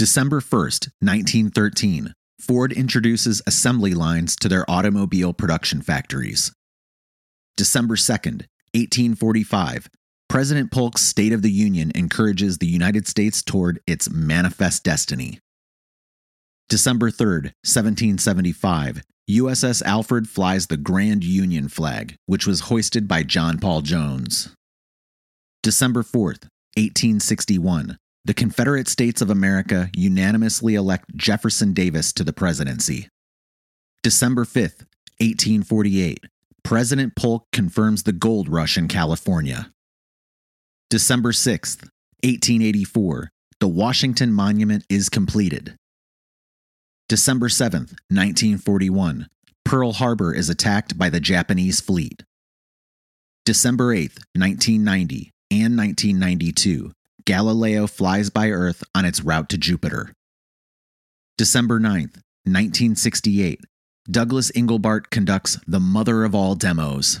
December 1st, 1913, Ford introduces assembly lines to their automobile production factories. December 2nd, 1845, President Polk's State of the Union encourages the United States toward its manifest destiny. December 3rd, 1775, USS Alfred flies the Grand Union flag, which was hoisted by John Paul Jones. December 4th, 1861, the Confederate States of America unanimously elect Jefferson Davis to the presidency. December 5th, 1848, President Polk confirms the gold rush in California. December 6th, 1884, the Washington Monument is completed. December 7th, 1941, Pearl Harbor is attacked by the Japanese fleet. December 8th, 1990 and 1992, Galileo flies by Earth on its route to Jupiter. December 9th, 1968, Douglas Engelbart conducts the mother of all demos.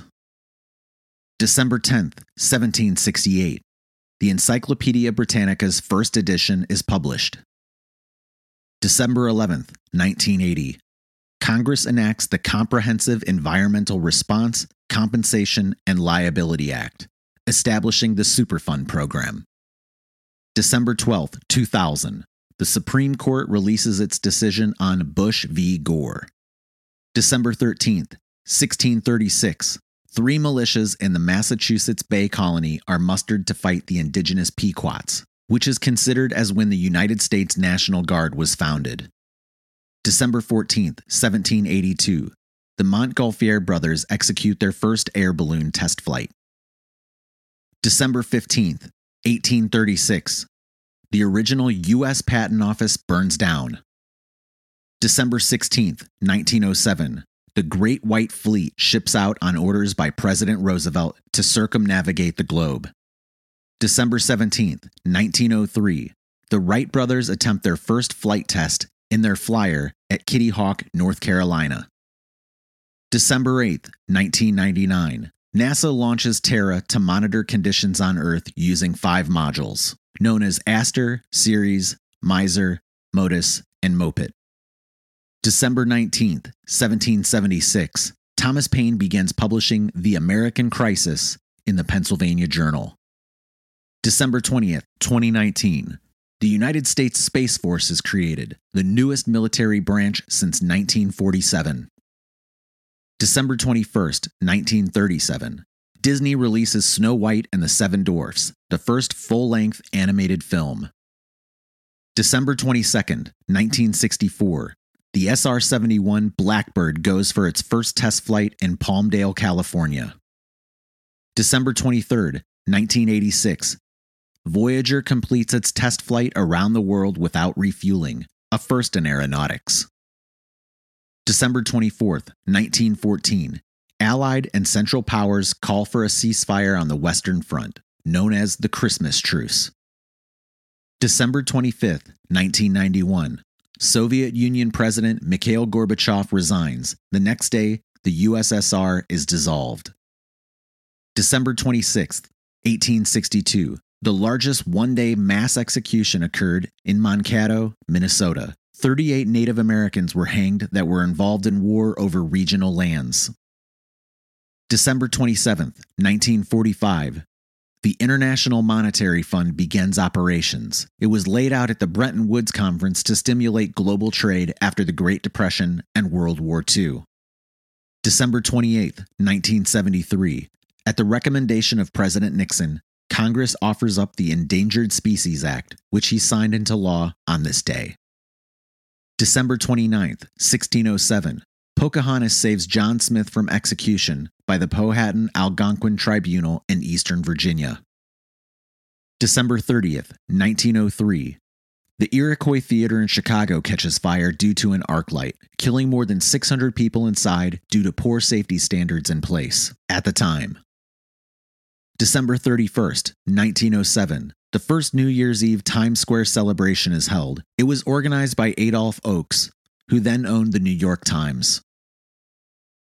December 10th, 1768, the Encyclopedia Britannica's first edition is published. December 11th, 1980, Congress enacts the Comprehensive Environmental Response, Compensation, and Liability Act, establishing the Superfund program. December 12th, 2000, the Supreme Court releases its decision on Bush v. Gore. December 13th, 1636, three militias in the Massachusetts Bay Colony are mustered to fight the indigenous Pequots, which is considered as when the United States National Guard was founded. December 14th, 1782, the Montgolfier brothers execute their first air balloon test flight. December 15th, 1836, the original U.S. Patent Office burns down. December 16, 1907, the Great White Fleet ships out on orders by President Roosevelt to circumnavigate the globe. December 17, 1903, the Wright brothers attempt their first flight test in their flyer at Kitty Hawk, North Carolina. December 8, 1999, NASA launches Terra to monitor conditions on Earth using five modules, known as Aster, Ceres, MISR, MODIS, and MOPITT. December 19, 1776, Thomas Paine begins publishing The American Crisis in the Pennsylvania Journal. December 20th, 2019, the United States Space Force is created, the newest military branch since 1947. December 21st, 1937, Disney releases Snow White and the Seven Dwarfs, the first full length animated film. December 22nd, 1964, the SR 71 Blackbird goes for its first test flight in Palmdale, California. December 23, 1986. Voyager completes its test flight around the world without refueling, a first in aeronautics. December 24, 1914. Allied and Central powers call for a ceasefire on the Western Front, known as the Christmas Truce. December 25, 1991. Soviet Union President Mikhail Gorbachev resigns. The next day, the USSR is dissolved. December 26, 1862, the largest one day mass execution occurred in Mankato, Minnesota. 38 Native Americans were hanged that were involved in war over regional lands. December 27, 1945, the International Monetary Fund begins operations. It was laid out at the Bretton Woods Conference to stimulate global trade after the Great Depression and World War II. December 28, 1973, at the recommendation of President Nixon, Congress offers up the Endangered Species Act, which he signed into law on this day. December 29, 1607, Pocahontas saves John Smith from execution by the Powhatan Algonquin Tribunal in Eastern Virginia. December 30th, 1903. The Iroquois Theater in Chicago catches fire due to an arc light, killing more than 600 people inside due to poor safety standards in place at the time. December 31st, 1907. The first New Year's Eve Times Square celebration is held. It was organized by Adolph Oakes, who then owned the New York Times.